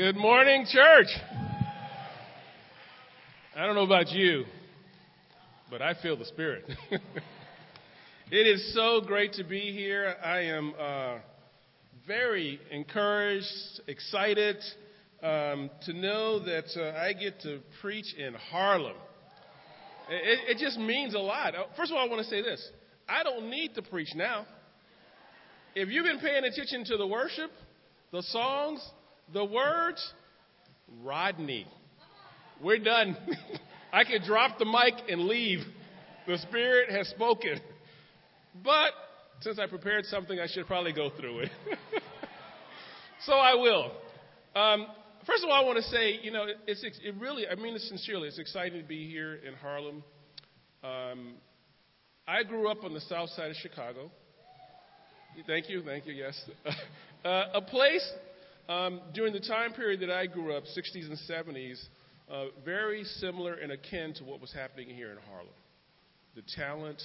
Good morning, church. I don't know about you, but I feel the Spirit. it is so great to be here. I am uh, very encouraged, excited um, to know that uh, I get to preach in Harlem. It, it just means a lot. Uh, first of all, I want to say this I don't need to preach now. If you've been paying attention to the worship, the songs, the words, Rodney. We're done. I can drop the mic and leave. The Spirit has spoken. But since I prepared something, I should probably go through it. so I will. Um, first of all, I want to say, you know, it's it really, I mean it sincerely, it's exciting to be here in Harlem. Um, I grew up on the south side of Chicago. Thank you, thank you, yes. uh, a place um, during the time period that I grew up, 60s and 70s, uh, very similar and akin to what was happening here in Harlem. The talent,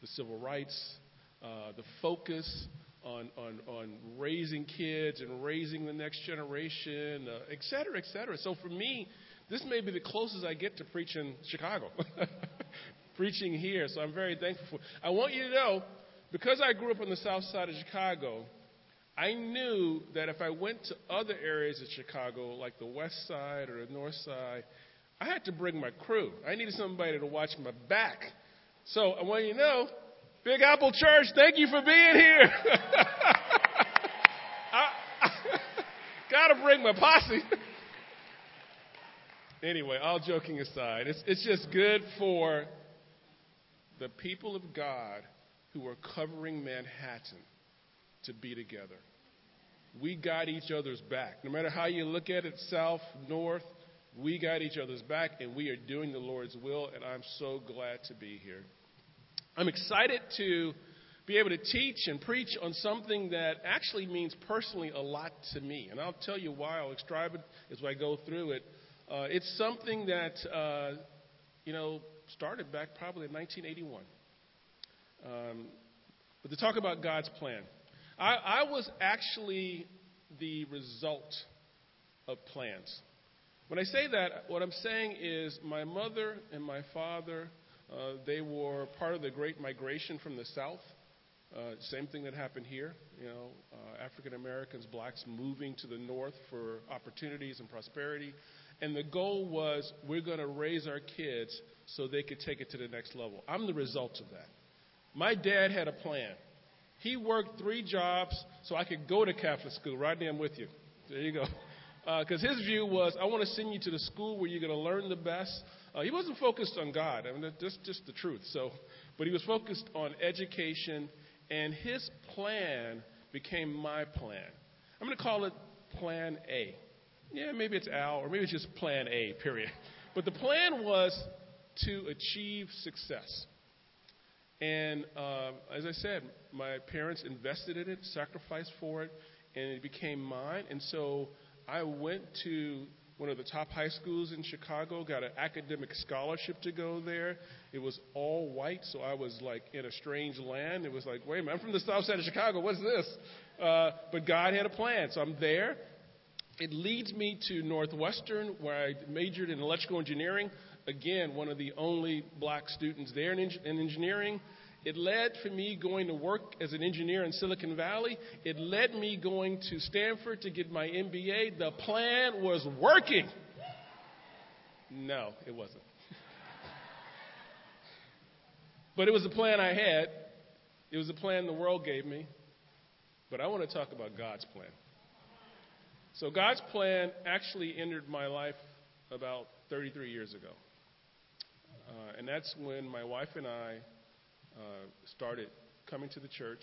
the civil rights, uh, the focus on, on, on raising kids and raising the next generation, uh, et cetera, et cetera. So for me, this may be the closest I get to preaching Chicago, preaching here. So I'm very thankful for. I want you to know, because I grew up on the south side of Chicago, I knew that if I went to other areas of Chicago, like the west side or the north side, I had to bring my crew. I needed somebody to watch my back. So I want you to know, Big Apple Church, thank you for being here. I, I gotta bring my posse. anyway, all joking aside, it's, it's just good for the people of God who are covering Manhattan to be together. We got each other's back. No matter how you look at it, south, north, we got each other's back, and we are doing the Lord's will, and I'm so glad to be here. I'm excited to be able to teach and preach on something that actually means personally a lot to me. And I'll tell you why. I'll describe it as I go through it. Uh, it's something that, uh, you know, started back probably in 1981. Um, but to talk about God's plan. I, I was actually the result of plans. When I say that, what I'm saying is my mother and my father, uh, they were part of the Great Migration from the South. Uh, same thing that happened here. You know, uh, African Americans, blacks moving to the north for opportunities and prosperity. And the goal was we're going to raise our kids so they could take it to the next level. I'm the result of that. My dad had a plan. He worked three jobs so I could go to Catholic school. Rodney, I'm with you. There you go. Because uh, his view was, I want to send you to the school where you're going to learn the best. Uh, he wasn't focused on God. I mean, that's just the truth. So, but he was focused on education, and his plan became my plan. I'm going to call it Plan A. Yeah, maybe it's Al, or maybe it's just Plan A. Period. But the plan was to achieve success. And uh, as I said, my parents invested in it, sacrificed for it, and it became mine. And so I went to one of the top high schools in Chicago, got an academic scholarship to go there. It was all white, so I was like in a strange land. It was like, wait a minute, I'm from the south side of Chicago. What's this? Uh, but God had a plan, so I'm there. It leads me to Northwestern, where I majored in electrical engineering again, one of the only black students there in, in engineering. It led for me going to work as an engineer in Silicon Valley. It led me going to Stanford to get my MBA. The plan was working. No, it wasn't. but it was a plan I had. It was a plan the world gave me. But I want to talk about God's plan. So, God's plan actually entered my life about 33 years ago. Uh, and that's when my wife and I uh, started coming to the church.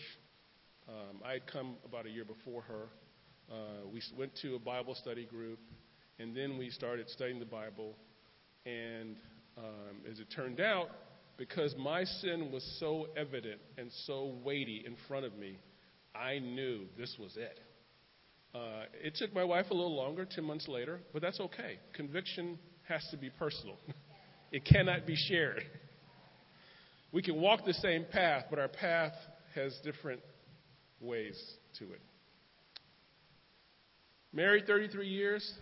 Um, I had come about a year before her. Uh, we went to a Bible study group, and then we started studying the Bible. And um, as it turned out, because my sin was so evident and so weighty in front of me, I knew this was it. Uh, it took my wife a little longer, 10 months later, but that's okay. Conviction has to be personal. It cannot be shared. We can walk the same path, but our path has different ways to it. Married 33 years,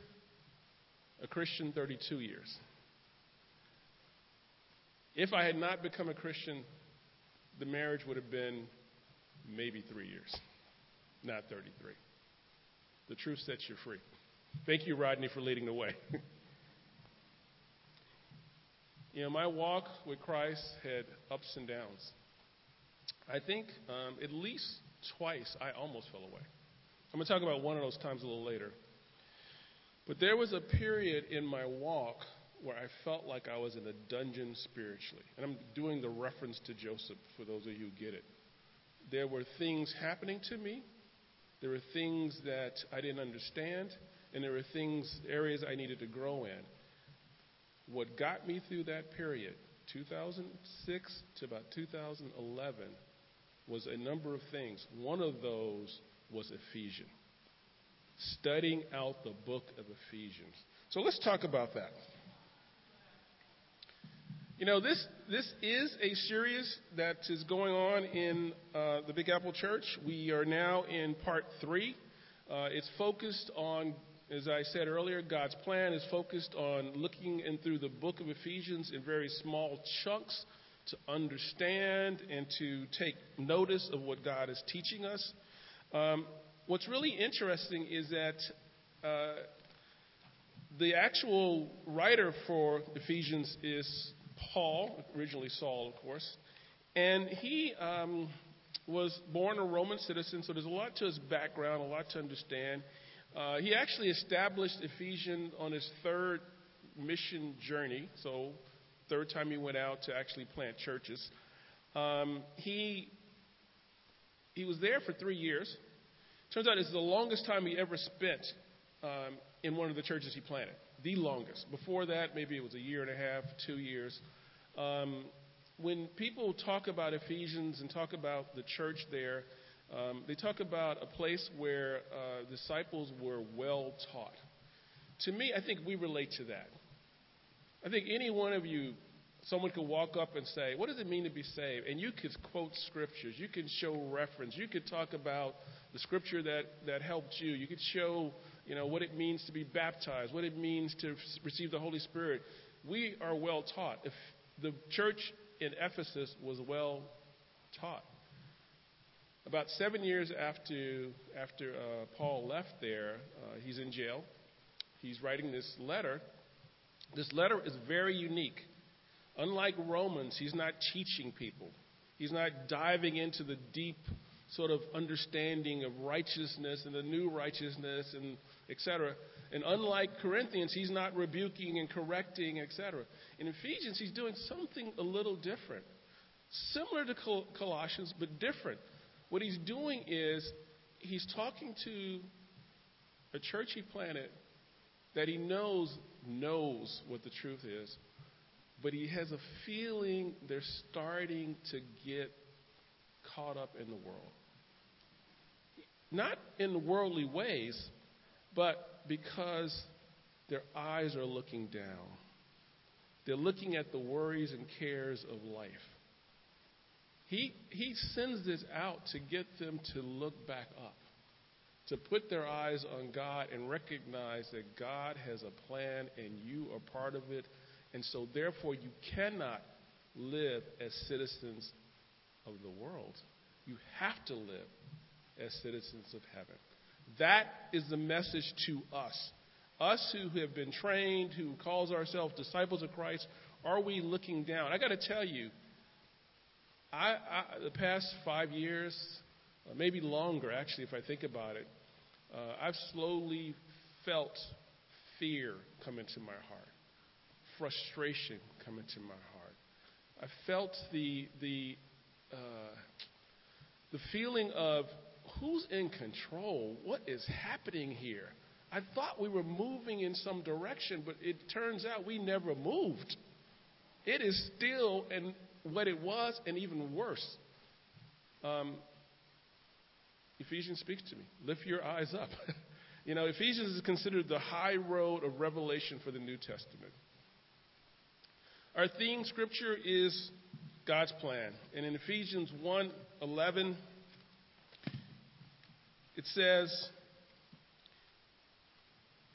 a Christian 32 years. If I had not become a Christian, the marriage would have been maybe three years, not 33. The truth sets you free. Thank you, Rodney, for leading the way. you know, my walk with Christ had ups and downs. I think um, at least twice I almost fell away. I'm going to talk about one of those times a little later. But there was a period in my walk where I felt like I was in a dungeon spiritually. And I'm doing the reference to Joseph for those of you who get it. There were things happening to me, there were things that I didn't understand, and there were things, areas I needed to grow in. What got me through that period, 2006 to about 2011, was a number of things. One of those was Ephesians, studying out the book of Ephesians. So let's talk about that. You know, this, this is a series that is going on in uh, the Big Apple Church. We are now in part three. Uh, it's focused on, as I said earlier, God's plan is focused on looking in through the book of Ephesians in very small chunks to understand and to take notice of what God is teaching us. Um, what's really interesting is that uh, the actual writer for Ephesians is Paul, originally Saul, of course, and he um, was born a Roman citizen, so there's a lot to his background, a lot to understand. Uh, he actually established Ephesians on his third mission journey, so third time he went out to actually plant churches. Um, he he was there for three years. Turns out it's the longest time he ever spent um, in one of the churches he planted. The longest. Before that, maybe it was a year and a half, two years. Um, when people talk about Ephesians and talk about the church there, um, they talk about a place where uh, disciples were well taught. To me, I think we relate to that. I think any one of you, someone could walk up and say, What does it mean to be saved? And you could quote scriptures. You could show reference. You could talk about the scripture that, that helped you. You could show you know, what it means to be baptized, what it means to receive the Holy Spirit. We are well taught. If the church in Ephesus was well taught. About seven years after, after uh, Paul left there, uh, he's in jail. He's writing this letter this letter is very unique. Unlike Romans, he's not teaching people, he's not diving into the deep sort of understanding of righteousness and the new righteousness and etc. And unlike Corinthians, he's not rebuking and correcting, etc. In Ephesians, he's doing something a little different. Similar to Col- Colossians, but different. What he's doing is he's talking to a church he planted that he knows knows what the truth is, but he has a feeling they're starting to get caught up in the world. Not in worldly ways, but because their eyes are looking down. They're looking at the worries and cares of life. He, he sends this out to get them to look back up to put their eyes on God and recognize that God has a plan and you are part of it. And so, therefore, you cannot live as citizens of the world. You have to live as citizens of heaven. That is the message to us. Us who have been trained, who calls ourselves disciples of Christ, are we looking down? I got to tell you, I, I, the past five years, maybe longer actually, if I think about it, uh, I've slowly felt fear come into my heart, frustration come into my heart. I felt the the uh, the feeling of who's in control? What is happening here? I thought we were moving in some direction, but it turns out we never moved. It is still and what it was, and even worse. Um, Ephesians speaks to me. Lift your eyes up. you know, Ephesians is considered the high road of revelation for the New Testament. Our theme scripture is God's plan. And in Ephesians 1 11, it says,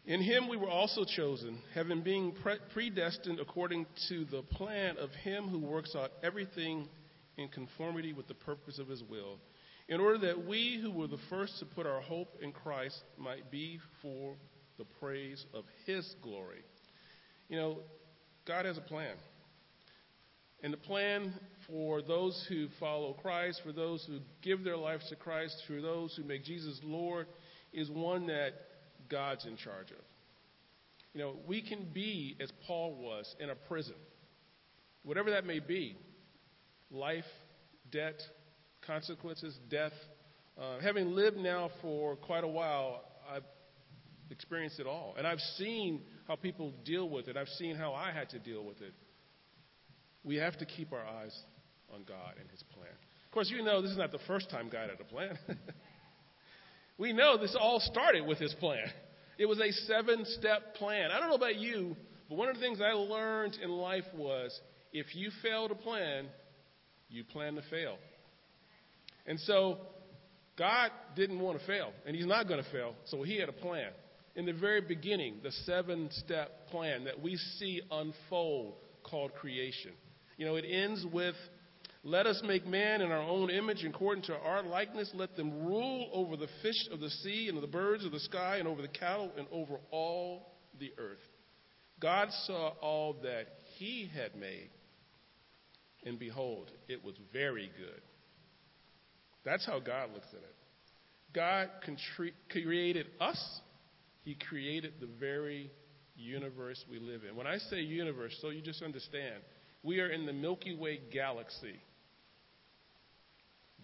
In him we were also chosen, having been predestined according to the plan of him who works out everything in conformity with the purpose of his will, in order that we who were the first to put our hope in Christ might be for the praise of his glory. You know, God has a plan. And the plan for those who follow Christ, for those who give their lives to Christ, for those who make Jesus Lord, is one that God's in charge of. You know, we can be, as Paul was, in a prison, whatever that may be life, debt, consequences, death. Uh, having lived now for quite a while, I've experienced it all. And I've seen how people deal with it, I've seen how I had to deal with it. We have to keep our eyes on God and His plan. Of course, you know this is not the first time God had a plan. we know this all started with His plan. It was a seven step plan. I don't know about you, but one of the things I learned in life was if you fail to plan, you plan to fail. And so God didn't want to fail, and He's not going to fail, so He had a plan. In the very beginning, the seven step plan that we see unfold called creation. You know, it ends with let us make man in our own image according to our likeness. Let them rule over the fish of the sea and the birds of the sky and over the cattle and over all the earth. God saw all that he had made, and behold, it was very good. That's how God looks at it. God created us, He created the very universe we live in. When I say universe, so you just understand, we are in the Milky Way galaxy.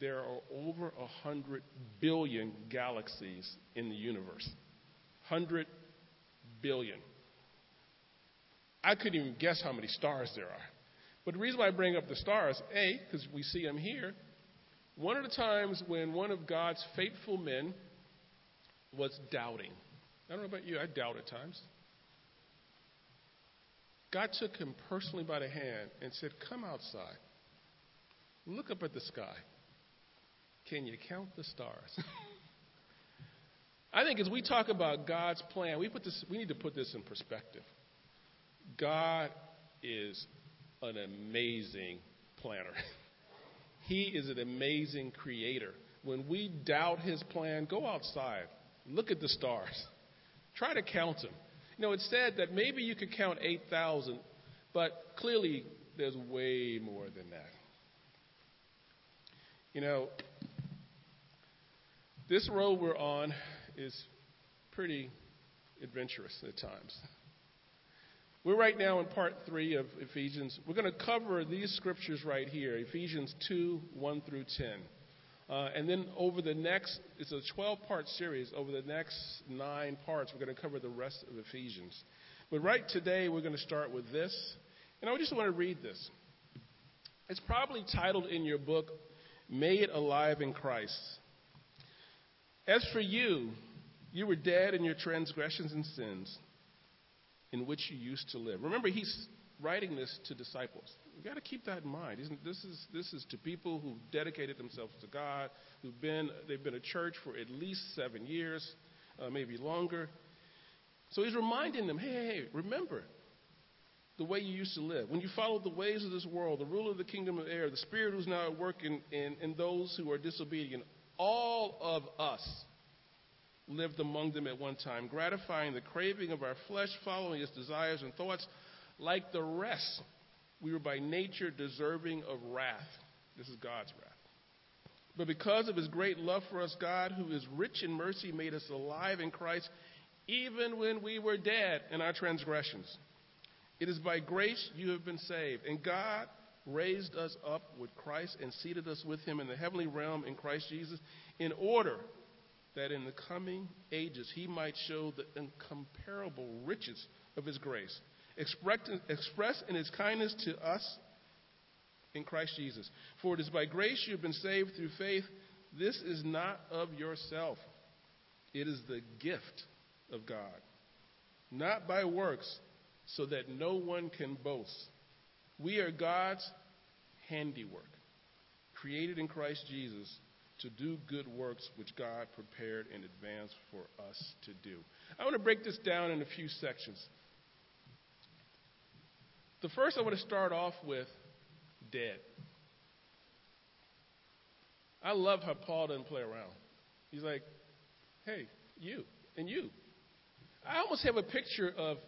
There are over a hundred billion galaxies in the universe. Hundred billion. I couldn't even guess how many stars there are. But the reason why I bring up the stars, A, because we see them here. One of the times when one of God's faithful men was doubting. I don't know about you, I doubt at times. God took him personally by the hand and said, Come outside. Look up at the sky. Can you count the stars? I think as we talk about God's plan, we, put this, we need to put this in perspective. God is an amazing planner. he is an amazing creator. When we doubt his plan, go outside. Look at the stars. Try to count them. You know, it's said that maybe you could count 8,000, but clearly there's way more than that. You know, this road we're on is pretty adventurous at times. We're right now in part three of Ephesians. We're going to cover these scriptures right here Ephesians 2 1 through 10. Uh, and then over the next, it's a 12 part series. Over the next nine parts, we're going to cover the rest of Ephesians. But right today, we're going to start with this. And I just want to read this. It's probably titled in your book, Made Alive in Christ. As for you, you were dead in your transgressions and sins in which you used to live. Remember, he's writing this to disciples. We've got to keep that in mind. This is, this is to people who've dedicated themselves to God, who've been, they've been a church for at least seven years, uh, maybe longer. So he's reminding them, hey, hey, hey, remember the way you used to live. When you followed the ways of this world, the ruler of the kingdom of air, the spirit who's now at work in, in, in those who are disobedient, all of us lived among them at one time, gratifying the craving of our flesh, following its desires and thoughts, like the rest we were by nature deserving of wrath. This is God's wrath. But because of his great love for us, God, who is rich in mercy, made us alive in Christ, even when we were dead in our transgressions. It is by grace you have been saved. And God raised us up with Christ and seated us with him in the heavenly realm in Christ Jesus, in order that in the coming ages he might show the incomparable riches of his grace expressed in his kindness to us in Christ Jesus. For it is by grace you have been saved through faith. This is not of yourself, it is the gift of God, not by works, so that no one can boast. We are God's handiwork, created in Christ Jesus to do good works which God prepared in advance for us to do. I want to break this down in a few sections. The first I want to start off with dead. I love how Paul doesn't play around. He's like, hey, you, and you. I almost have a picture of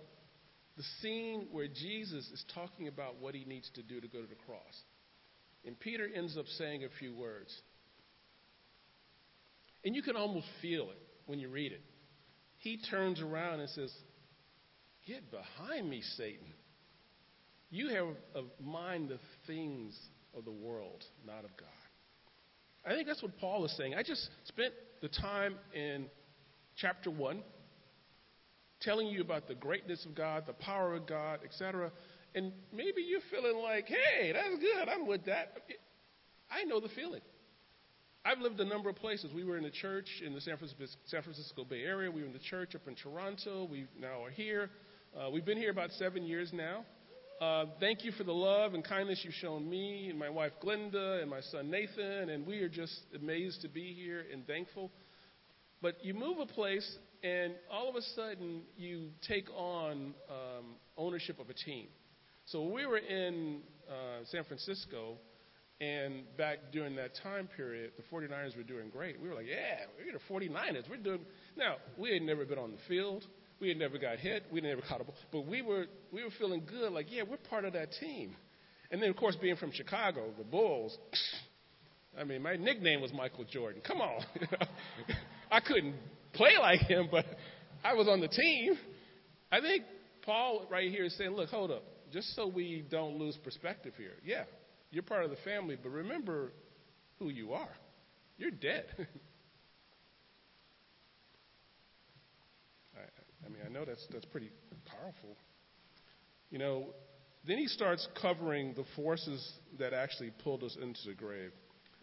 the scene where Jesus is talking about what he needs to do to go to the cross. And Peter ends up saying a few words. And you can almost feel it when you read it. He turns around and says, Get behind me, Satan. You have of mind the things of the world, not of God. I think that's what Paul is saying. I just spent the time in chapter 1 telling you about the greatness of God, the power of God, etc. And maybe you're feeling like, hey, that's good. I'm with that. I know the feeling. I've lived a number of places. We were in the church in the San Francisco, San Francisco Bay Area. We were in the church up in Toronto. We now are here. Uh, we've been here about seven years now. Uh, thank you for the love and kindness you've shown me and my wife Glenda and my son Nathan, and we are just amazed to be here and thankful. But you move a place, and all of a sudden you take on um, ownership of a team. So we were in uh, San Francisco, and back during that time period, the 49ers were doing great. We were like, yeah, we're the 49ers. We're doing. Now, we had never been on the field. We had never got hit. We never caught a ball. But we were, we were feeling good, like, yeah, we're part of that team. And then, of course, being from Chicago, the Bulls, I mean, my nickname was Michael Jordan. Come on. I couldn't play like him, but I was on the team. I think Paul right here is saying, look, hold up. Just so we don't lose perspective here. Yeah, you're part of the family, but remember who you are. You're dead. I mean, I know that's, that's pretty powerful. You know, then he starts covering the forces that actually pulled us into the grave.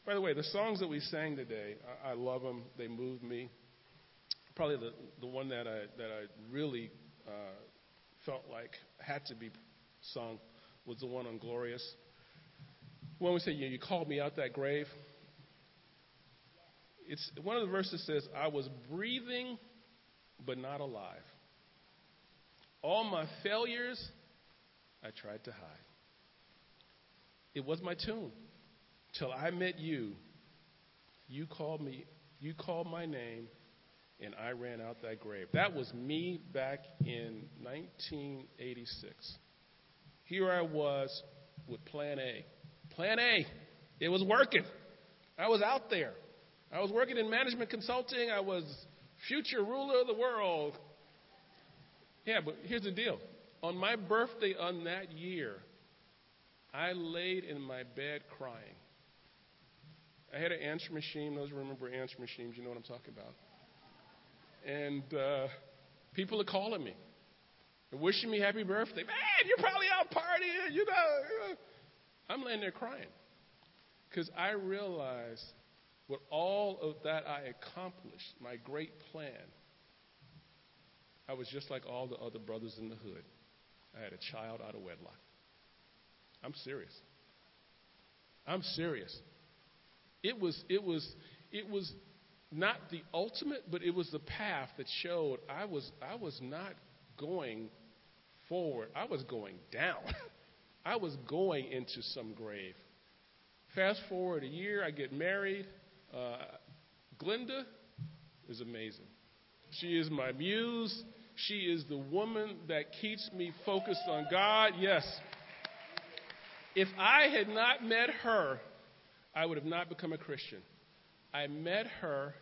By the way, the songs that we sang today, I, I love them. They move me. Probably the, the one that I, that I really uh, felt like had to be sung was the one on Glorious. When we say, you, you called me out that grave, it's one of the verses says, I was breathing but not alive. All my failures, I tried to hide. It was my tune. Till I met you, you called me, you called my name, and I ran out that grave. That was me back in 1986. Here I was with Plan A. Plan A. It was working. I was out there. I was working in management consulting. I was future ruler of the world. Yeah, but here's the deal. On my birthday on that year, I laid in my bed crying. I had an answer machine. Those remember answer machines, you know what I'm talking about. And uh, people are calling me wishing me happy birthday. Man, you're probably out partying, you know. I'm laying there crying because I realized with all of that I accomplished, my great plan, I was just like all the other brothers in the hood. I had a child out of wedlock. I'm serious. I'm serious. It was, it was, it was not the ultimate, but it was the path that showed I was, I was not going forward. I was going down. I was going into some grave. Fast forward a year, I get married. Uh, Glenda is amazing. She is my muse. She is the woman that keeps me focused on God. Yes. If I had not met her, I would have not become a Christian. I met her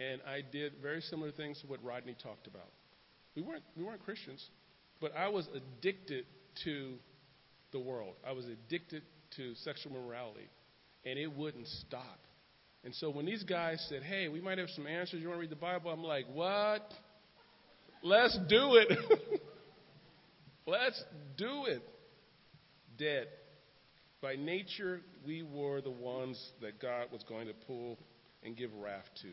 and I did very similar things to what Rodney talked about. We weren't, we weren't Christians, but I was addicted to the world. I was addicted to sexual morality, and it wouldn't stop. And so when these guys said, hey, we might have some answers, you want to read the Bible? I'm like, what? Let's do it. Let's do it. Dead. By nature, we were the ones that God was going to pull and give wrath to.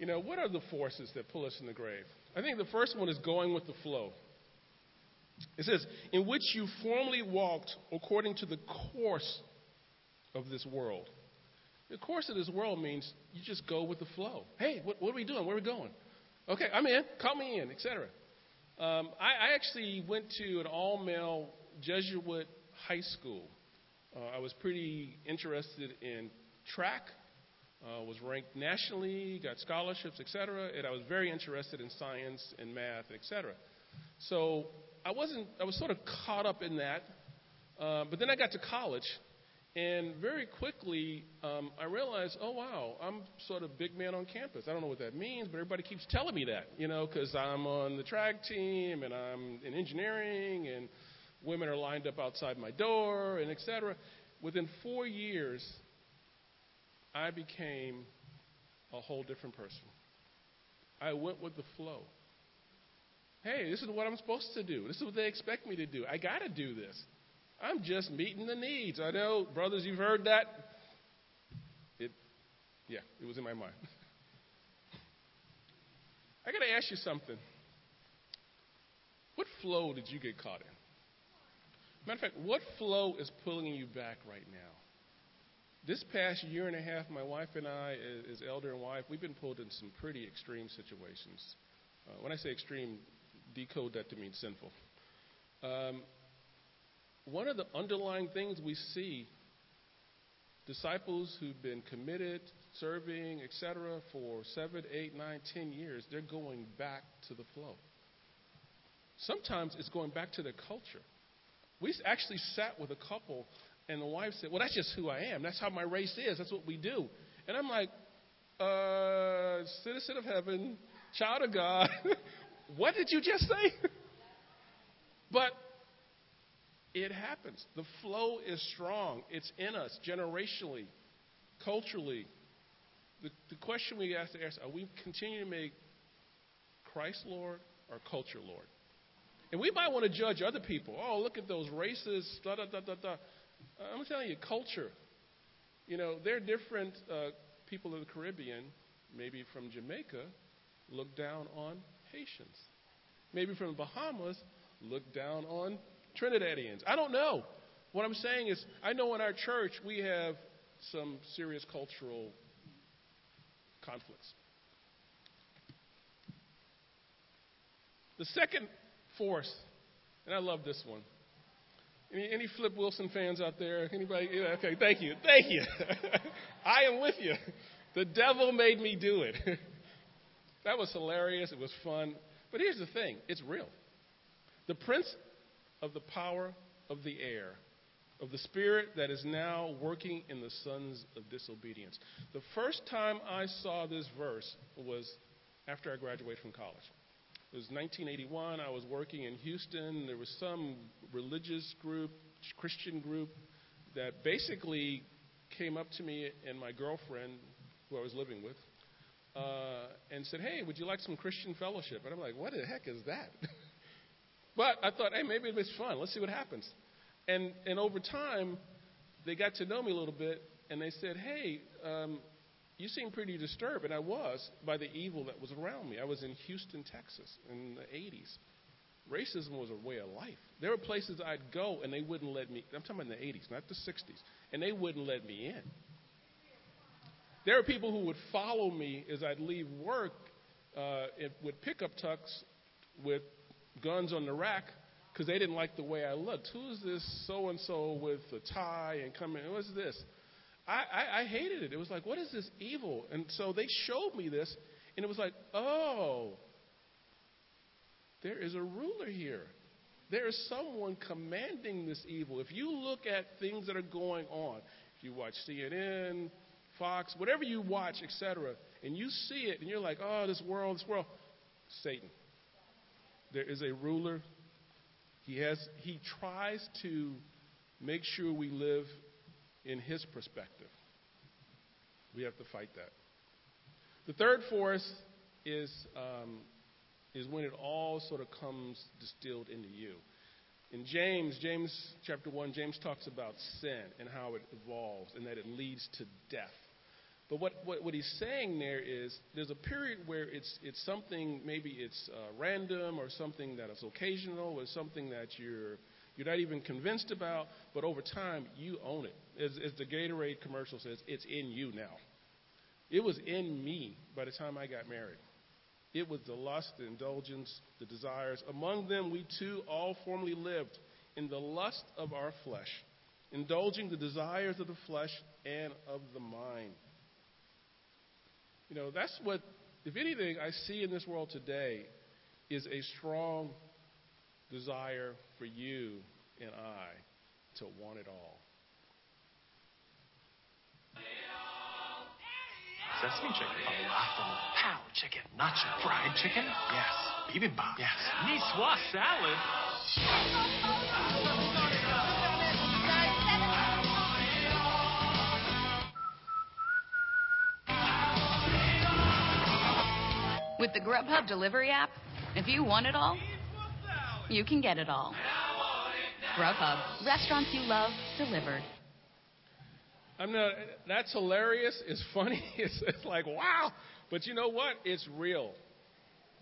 You know, what are the forces that pull us in the grave? I think the first one is going with the flow. It says, in which you formerly walked according to the course of this world. The course of this world means you just go with the flow. Hey, what, what are we doing? Where are we going? Okay, I'm in. Call me in, etc. Um, I, I actually went to an all-male Jesuit high school. Uh, I was pretty interested in track. Uh, was ranked nationally, got scholarships, etc. And I was very interested in science and math, etc. So I wasn't. I was sort of caught up in that. Uh, but then I got to college, and very quickly, um, I realized, oh wow, I'm sort of big man on campus. I don't know what that means, but everybody keeps telling me that, you know, because I'm on the track team and I'm in engineering, and women are lined up outside my door, and et cetera. Within four years, I became a whole different person. I went with the flow. Hey, this is what I'm supposed to do. This is what they expect me to do. I got to do this. I'm just meeting the needs. I know, brothers, you've heard that. It, yeah, it was in my mind. I got to ask you something. What flow did you get caught in? Matter of fact, what flow is pulling you back right now? This past year and a half, my wife and I, as elder and wife, we've been pulled in some pretty extreme situations. Uh, when I say extreme, decode that to mean sinful. Um, one of the underlying things we see disciples who've been committed, serving, etc., for seven, eight, nine, ten years, they're going back to the flow. Sometimes it's going back to their culture. We actually sat with a couple, and the wife said, Well, that's just who I am. That's how my race is. That's what we do. And I'm like, uh, citizen of heaven, child of God. what did you just say? but it happens. The flow is strong, it's in us generationally, culturally. The, the question we have to ask are we continuing to make Christ Lord or culture Lord? And we might want to judge other people. Oh, look at those races, da da da da da. I'm telling you, culture. You know, they're different uh, people of the Caribbean, maybe from Jamaica, look down on Haitians. Maybe from the Bahamas, look down on Trinidadians. I don't know. What I'm saying is, I know in our church we have some serious cultural conflicts. The second force, and I love this one. Any, any Flip Wilson fans out there? Anybody? Yeah, okay, thank you. Thank you. I am with you. The devil made me do it. that was hilarious. It was fun. But here's the thing it's real. The prince of the power of the air, of the spirit that is now working in the sons of disobedience. The first time I saw this verse was after I graduated from college. It was 1981. I was working in Houston. There was some religious group, Christian group, that basically came up to me and my girlfriend, who I was living with, uh, and said, Hey, would you like some Christian fellowship? And I'm like, What the heck is that? But I thought, hey, maybe it's fun. Let's see what happens. And, and over time, they got to know me a little bit, and they said, hey, um, you seem pretty disturbed. And I was by the evil that was around me. I was in Houston, Texas in the 80s. Racism was a way of life. There were places I'd go, and they wouldn't let me. I'm talking about in the 80s, not the 60s. And they wouldn't let me in. There were people who would follow me as I'd leave work uh, with pickup trucks with guns on the rack because they didn't like the way I looked. Who's this so and so with a tie and coming? What's this? I, I, hated it. It was like, what is this evil? And so they showed me this, and it was like, oh, there is a ruler here. There is someone commanding this evil. If you look at things that are going on, if you watch CNN, Fox, whatever you watch, etc., and you see it, and you're like, oh, this world, this world, Satan. There is a ruler. He has he tries to make sure we live in his perspective. We have to fight that. The third force is um, is when it all sort of comes distilled into you. In James, James chapter 1, James talks about sin and how it evolves and that it leads to death. But what, what, what, he's saying there is there's a period where it's, it's something, maybe it's uh, random or something that is occasional or something that you're, you're not even convinced about, but over time, you own it. As, as the Gatorade commercial says, it's in you now. It was in me by the time I got married. It was the lust, the indulgence, the desires. Among them, we too all formerly lived in the lust of our flesh, indulging the desires of the flesh and of the mind. You know, that's what, if anything, I see in this world today is a strong desire for you and I to want it all. Sesame chicken. Falafel. Pow chicken. Nacho. Fried chicken? Yes. Bibimbap? Yes. Niçoise salad. With the Grubhub delivery app, if you want it all, you can get it all. Grubhub, restaurants you love, delivered. I'm not, that's hilarious. It's funny. It's, it's like, wow. But you know what? It's real.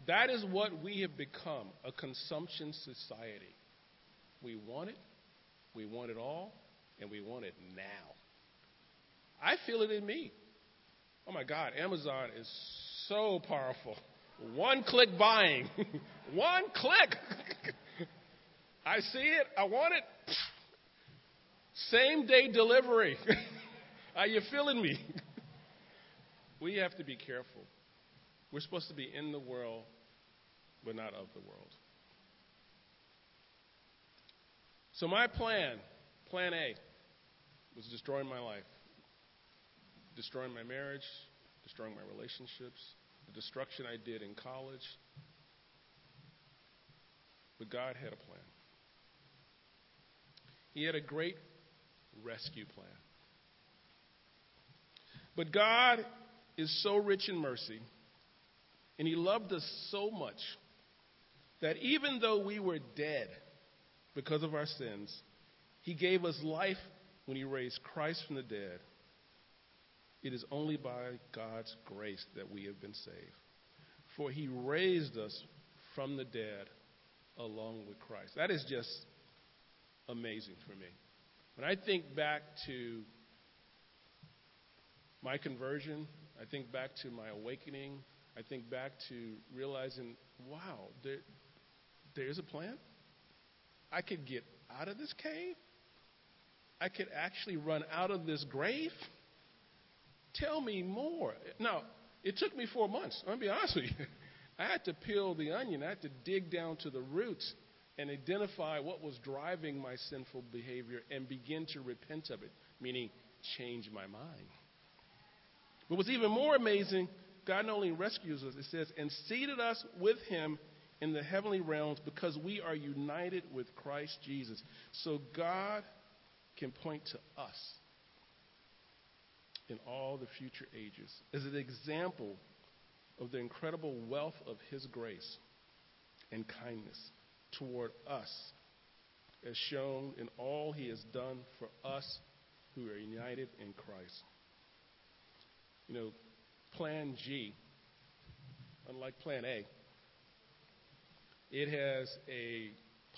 That is what we have become a consumption society. We want it, we want it all, and we want it now. I feel it in me. Oh my God, Amazon is so powerful. One click buying. One click. I see it, I want it. Same day delivery. Are you feeling me? we have to be careful. We're supposed to be in the world, but not of the world. So, my plan, plan A, was destroying my life, destroying my marriage, destroying my relationships, the destruction I did in college. But God had a plan. He had a great rescue plan. But God is so rich in mercy, and He loved us so much that even though we were dead because of our sins, He gave us life when He raised Christ from the dead. It is only by God's grace that we have been saved. For He raised us from the dead along with Christ. That is just amazing for me. When I think back to my conversion, I think back to my awakening, I think back to realizing, wow, there, there's a plan. I could get out of this cave. I could actually run out of this grave. Tell me more. Now, it took me four months. I'm going to be honest with you. I had to peel the onion. I had to dig down to the roots and identify what was driving my sinful behavior and begin to repent of it, meaning change my mind. But what's even more amazing, God not only rescues us, it says, and seated us with him in the heavenly realms because we are united with Christ Jesus. So God can point to us in all the future ages as an example of the incredible wealth of his grace and kindness toward us, as shown in all he has done for us who are united in Christ. You know, Plan G, unlike Plan A, it has a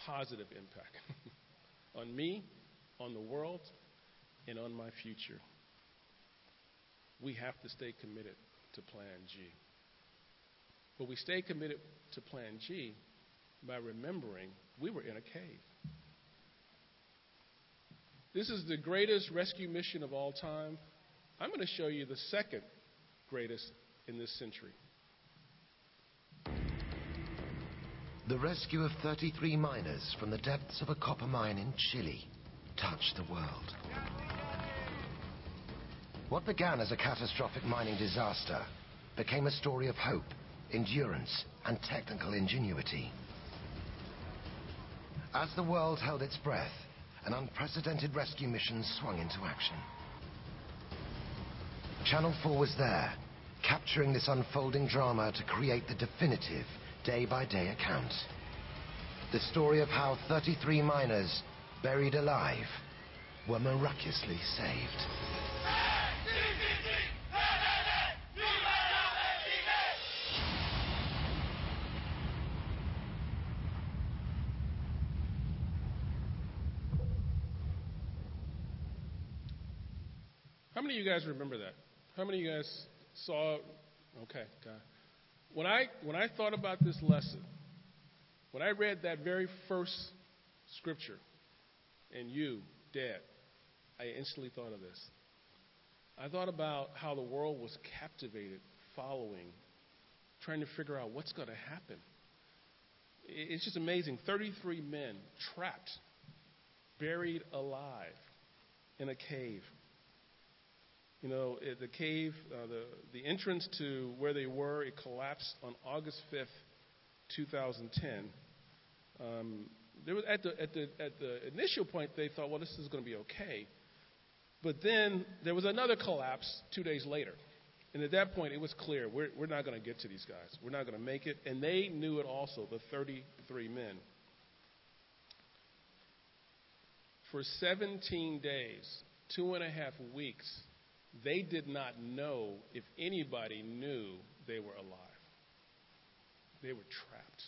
positive impact on me, on the world, and on my future. We have to stay committed to Plan G. But we stay committed to Plan G by remembering we were in a cave. This is the greatest rescue mission of all time. I'm going to show you the second greatest in this century. The rescue of 33 miners from the depths of a copper mine in Chile touched the world. What began as a catastrophic mining disaster became a story of hope, endurance, and technical ingenuity. As the world held its breath, an unprecedented rescue mission swung into action. Channel 4 was there, capturing this unfolding drama to create the definitive day-by-day account. The story of how 33 miners, buried alive, were miraculously saved. How many of you guys remember that? How many of you guys saw? Okay, God. When I when I thought about this lesson, when I read that very first scripture, and you, Dad, I instantly thought of this. I thought about how the world was captivated, following, trying to figure out what's going to happen. It's just amazing. 33 men trapped, buried alive in a cave. You know, the cave, uh, the, the entrance to where they were, it collapsed on August 5th, 2010. Um, there was, at, the, at, the, at the initial point, they thought, well, this is going to be okay. But then there was another collapse two days later. And at that point, it was clear we're, we're not going to get to these guys. We're not going to make it. And they knew it also, the 33 men. For 17 days, two and a half weeks, they did not know if anybody knew they were alive. They were trapped.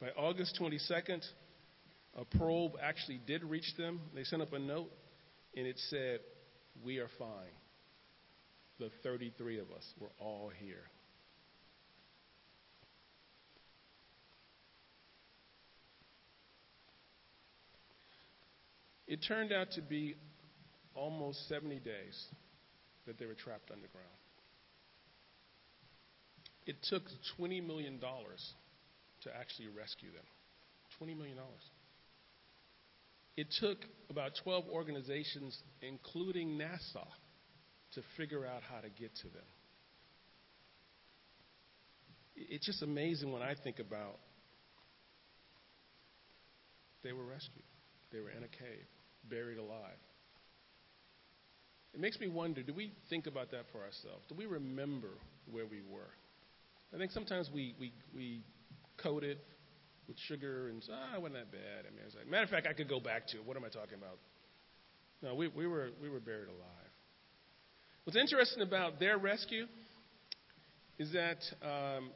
By August 22nd, a probe actually did reach them. They sent up a note, and it said, We are fine. The 33 of us were all here. It turned out to be almost 70 days that they were trapped underground. It took $20 million to actually rescue them. $20 million. It took about 12 organizations, including NASA, to figure out how to get to them. It's just amazing when I think about they were rescued. They were in a cave, buried alive. It makes me wonder do we think about that for ourselves? Do we remember where we were? I think sometimes we, we, we coat it with sugar and ah, it wasn't that bad. I mean, it's like, matter of fact, I could go back to it. What am I talking about? No, we, we, were, we were buried alive. What's interesting about their rescue is that um,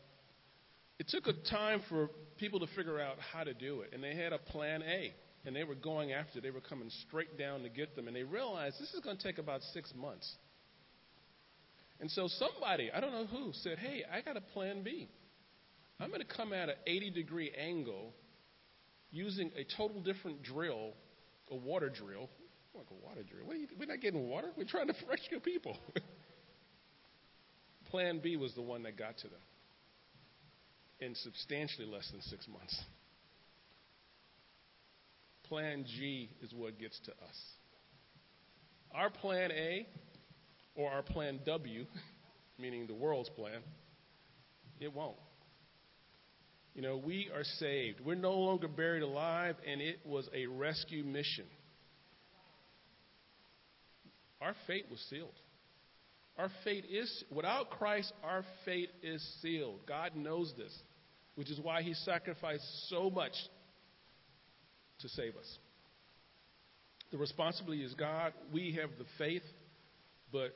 it took a time for people to figure out how to do it, and they had a plan A and they were going after. They were coming straight down to get them, and they realized this is going to take about six months. And so somebody, I don't know who, said, "Hey, I got a plan B. I'm going to come at an 80 degree angle using a total different drill, a water drill. Like a water drill. You, we're not getting water. We're trying to rescue people. plan B was the one that got to them in substantially less than six months. Plan G is what gets to us. Our plan A, or our plan W, meaning the world's plan, it won't. You know, we are saved. We're no longer buried alive, and it was a rescue mission. Our fate was sealed. Our fate is, without Christ, our fate is sealed. God knows this, which is why He sacrificed so much to save us. The responsibility is God. We have the faith, but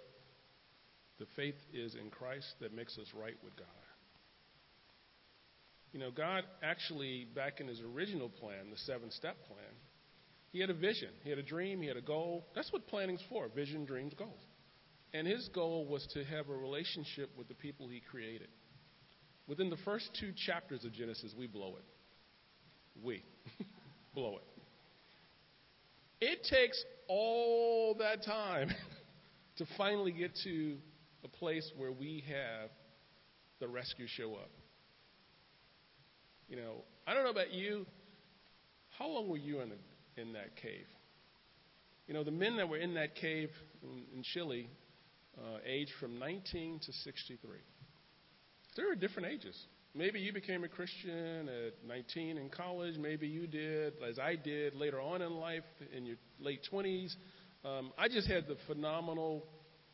the faith is in Christ that makes us right with God. You know, God actually, back in his original plan, the seven step plan, he had a vision, he had a dream, he had a goal. That's what planning's for vision, dreams, goals. And his goal was to have a relationship with the people he created. Within the first two chapters of Genesis, we blow it. We. blow it. It takes all that time to finally get to a place where we have the rescue show up. You know, I don't know about you. How long were you in, the, in that cave? You know, the men that were in that cave in, in Chile uh, aged from 19 to 63. There are different ages. Maybe you became a Christian at 19 in college. Maybe you did, as I did, later on in life in your late 20s. Um, I just had the phenomenal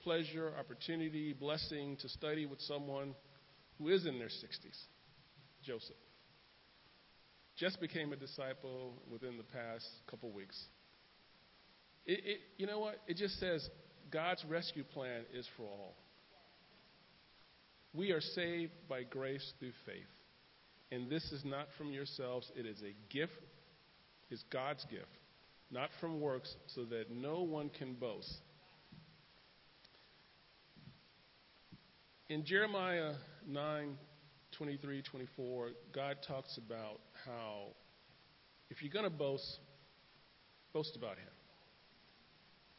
pleasure, opportunity, blessing to study with someone who is in their 60s, Joseph. Just became a disciple within the past couple weeks. It, it, you know what? It just says God's rescue plan is for all. We are saved by grace through faith. And this is not from yourselves, it is a gift, it's God's gift. not from works, so that no one can boast. In Jeremiah 9 23, 24, God talks about how if you're going to boast, boast about Him.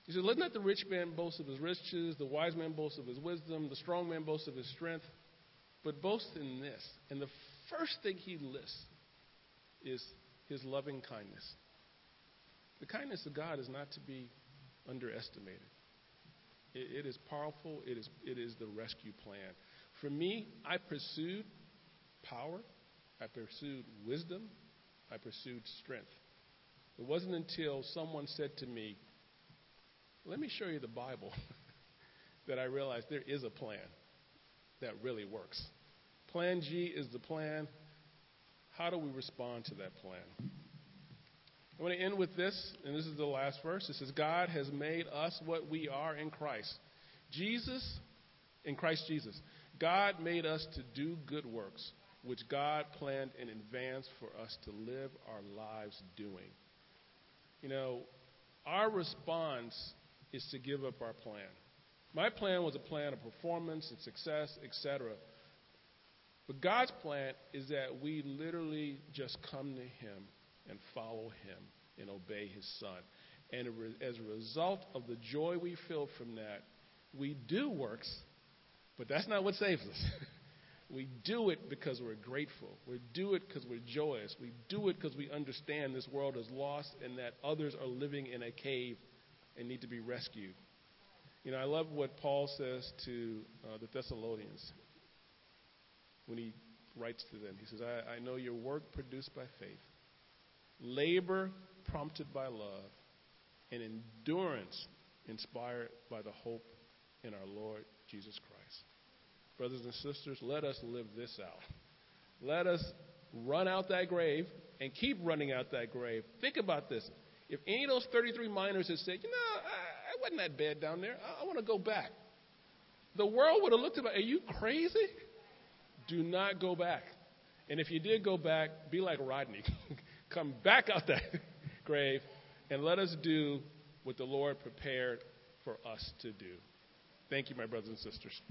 He said, Let not the rich man boast of his riches, the wise man boast of his wisdom, the strong man boast of his strength, but boast in this. And the first thing he lists is his loving kindness. The kindness of God is not to be underestimated. it, it is powerful, it is, it is the rescue plan. For me, I pursued power, I pursued wisdom, I pursued strength. It wasn't until someone said to me, Let me show you the Bible, that I realized there is a plan that really works. Plan G is the plan. How do we respond to that plan? I want to end with this, and this is the last verse. It says, God has made us what we are in Christ. Jesus, in Christ Jesus, God made us to do good works, which God planned in advance for us to live our lives doing. You know, our response is to give up our plan. My plan was a plan of performance and success, etc. But God's plan is that we literally just come to Him and follow Him and obey His Son. And as a result of the joy we feel from that, we do works, but that's not what saves us. we do it because we're grateful. We do it because we're joyous. We do it because we understand this world is lost and that others are living in a cave and need to be rescued. You know, I love what Paul says to uh, the Thessalonians when he writes to them. He says, I, I know your work produced by faith, labor prompted by love, and endurance inspired by the hope in our Lord Jesus Christ. Brothers and sisters, let us live this out. Let us run out that grave and keep running out that grave. Think about this. If any of those 33 miners had said, you know, I, I wasn't that bad down there, I, I want to go back, the world would have looked at me, are you crazy? Do not go back. And if you did go back, be like Rodney. Come back out that grave and let us do what the Lord prepared for us to do. Thank you, my brothers and sisters.